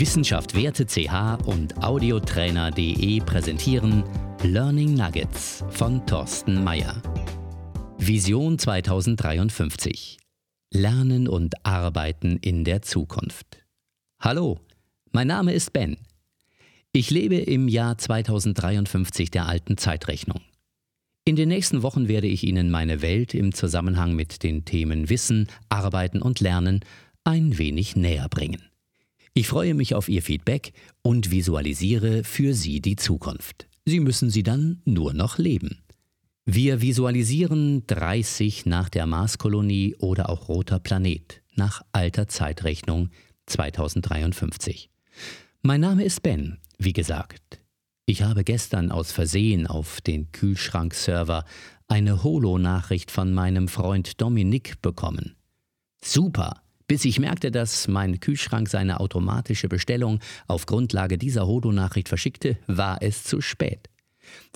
Wissenschaft Werte CH und Audiotrainer.de präsentieren Learning Nuggets von Thorsten Mayer. Vision 2053. Lernen und Arbeiten in der Zukunft. Hallo, mein Name ist Ben. Ich lebe im Jahr 2053 der alten Zeitrechnung. In den nächsten Wochen werde ich Ihnen meine Welt im Zusammenhang mit den Themen Wissen, Arbeiten und Lernen ein wenig näher bringen. Ich freue mich auf Ihr Feedback und visualisiere für Sie die Zukunft. Sie müssen sie dann nur noch leben. Wir visualisieren 30 nach der Marskolonie oder auch roter Planet nach alter Zeitrechnung 2053. Mein Name ist Ben, wie gesagt. Ich habe gestern aus Versehen auf den Kühlschrankserver eine Holo-Nachricht von meinem Freund Dominik bekommen. Super! Bis ich merkte, dass mein Kühlschrank seine automatische Bestellung auf Grundlage dieser Hodo-Nachricht verschickte, war es zu spät.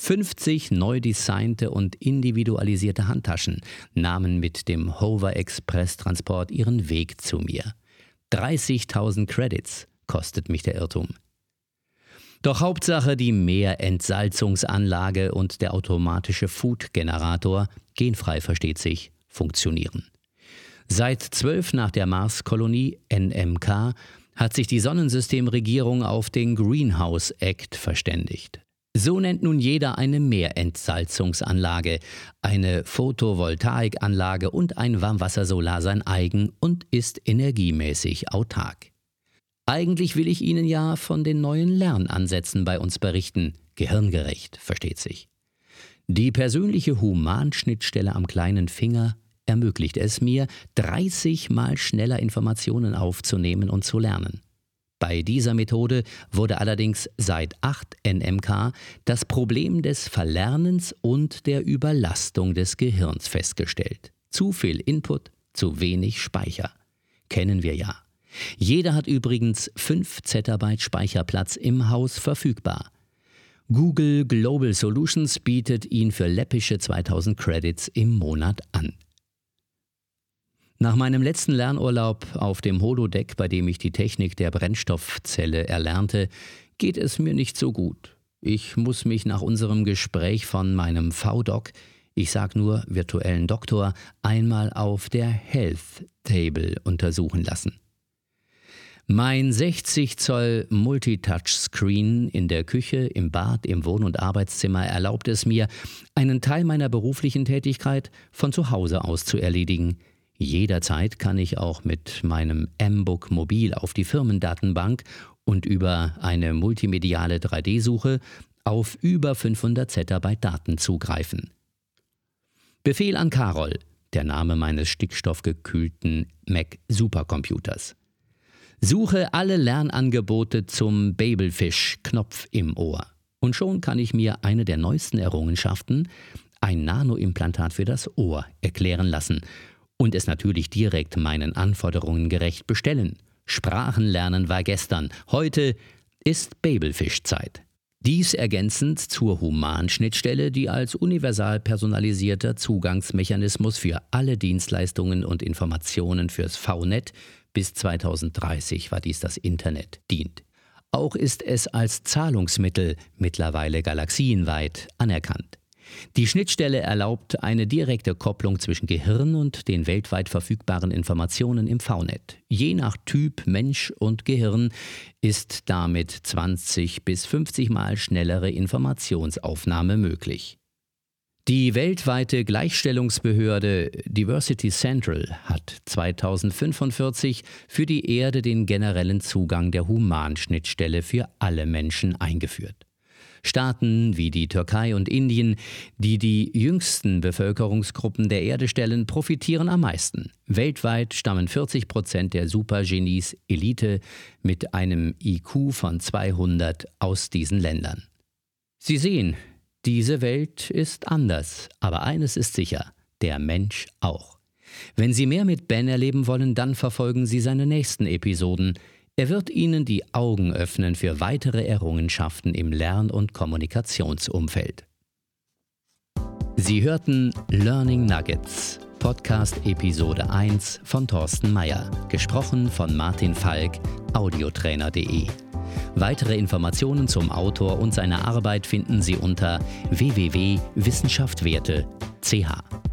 50 neu designte und individualisierte Handtaschen nahmen mit dem Hover Express Transport ihren Weg zu mir. 30.000 Credits kostet mich der Irrtum. Doch Hauptsache die Meerentsalzungsanlage und der automatische Food-Generator, genfrei versteht sich, funktionieren. Seit zwölf nach der Marskolonie NMK hat sich die Sonnensystemregierung auf den Greenhouse Act verständigt. So nennt nun jeder eine Meerentsalzungsanlage, eine Photovoltaikanlage und ein Warmwassersolar sein eigen und ist energiemäßig autark. Eigentlich will ich Ihnen ja von den neuen Lernansätzen bei uns berichten, gehirngerecht, versteht sich. Die persönliche Humanschnittstelle am kleinen Finger ermöglicht es mir, 30 Mal schneller Informationen aufzunehmen und zu lernen. Bei dieser Methode wurde allerdings seit 8 NMK das Problem des Verlernens und der Überlastung des Gehirns festgestellt. Zu viel Input, zu wenig Speicher. Kennen wir ja. Jeder hat übrigens 5 Zettabyte Speicherplatz im Haus verfügbar. Google Global Solutions bietet ihn für läppische 2000 Credits im Monat an. Nach meinem letzten Lernurlaub auf dem Holodeck, bei dem ich die Technik der Brennstoffzelle erlernte, geht es mir nicht so gut. Ich muss mich nach unserem Gespräch von meinem V-Doc, ich sag nur virtuellen Doktor, einmal auf der Health Table untersuchen lassen. Mein 60 Zoll Multitouch-Screen in der Küche, im Bad, im Wohn- und Arbeitszimmer erlaubt es mir, einen Teil meiner beruflichen Tätigkeit von zu Hause aus zu erledigen – Jederzeit kann ich auch mit meinem M-Book Mobil auf die Firmendatenbank und über eine multimediale 3D-Suche auf über 500 Zettabyte Daten zugreifen. Befehl an Carol, der Name meines stickstoffgekühlten Mac Supercomputers. Suche alle Lernangebote zum Babelfish-Knopf im Ohr. Und schon kann ich mir eine der neuesten Errungenschaften, ein Nanoimplantat für das Ohr, erklären lassen und es natürlich direkt meinen Anforderungen gerecht bestellen. Sprachenlernen war gestern, heute ist Babelfischzeit. Dies ergänzend zur Humanschnittstelle, die als universal personalisierter Zugangsmechanismus für alle Dienstleistungen und Informationen fürs VNet bis 2030 war dies das Internet dient. Auch ist es als Zahlungsmittel mittlerweile galaxienweit anerkannt. Die Schnittstelle erlaubt eine direkte Kopplung zwischen Gehirn und den weltweit verfügbaren Informationen im VNet. Je nach Typ Mensch und Gehirn ist damit 20 bis 50 Mal schnellere Informationsaufnahme möglich. Die weltweite Gleichstellungsbehörde Diversity Central hat 2045 für die Erde den generellen Zugang der Humanschnittstelle für alle Menschen eingeführt. Staaten wie die Türkei und Indien, die die jüngsten Bevölkerungsgruppen der Erde stellen, profitieren am meisten. Weltweit stammen 40 Prozent der Supergenies Elite mit einem IQ von 200 aus diesen Ländern. Sie sehen, diese Welt ist anders, aber eines ist sicher, der Mensch auch. Wenn Sie mehr mit Ben erleben wollen, dann verfolgen Sie seine nächsten Episoden – er wird Ihnen die Augen öffnen für weitere Errungenschaften im Lern- und Kommunikationsumfeld. Sie hörten Learning Nuggets, Podcast Episode 1 von Thorsten Mayer, gesprochen von Martin Falk audiotrainer.de. Weitere Informationen zum Autor und seiner Arbeit finden Sie unter www.wissenschaftwerte.ch.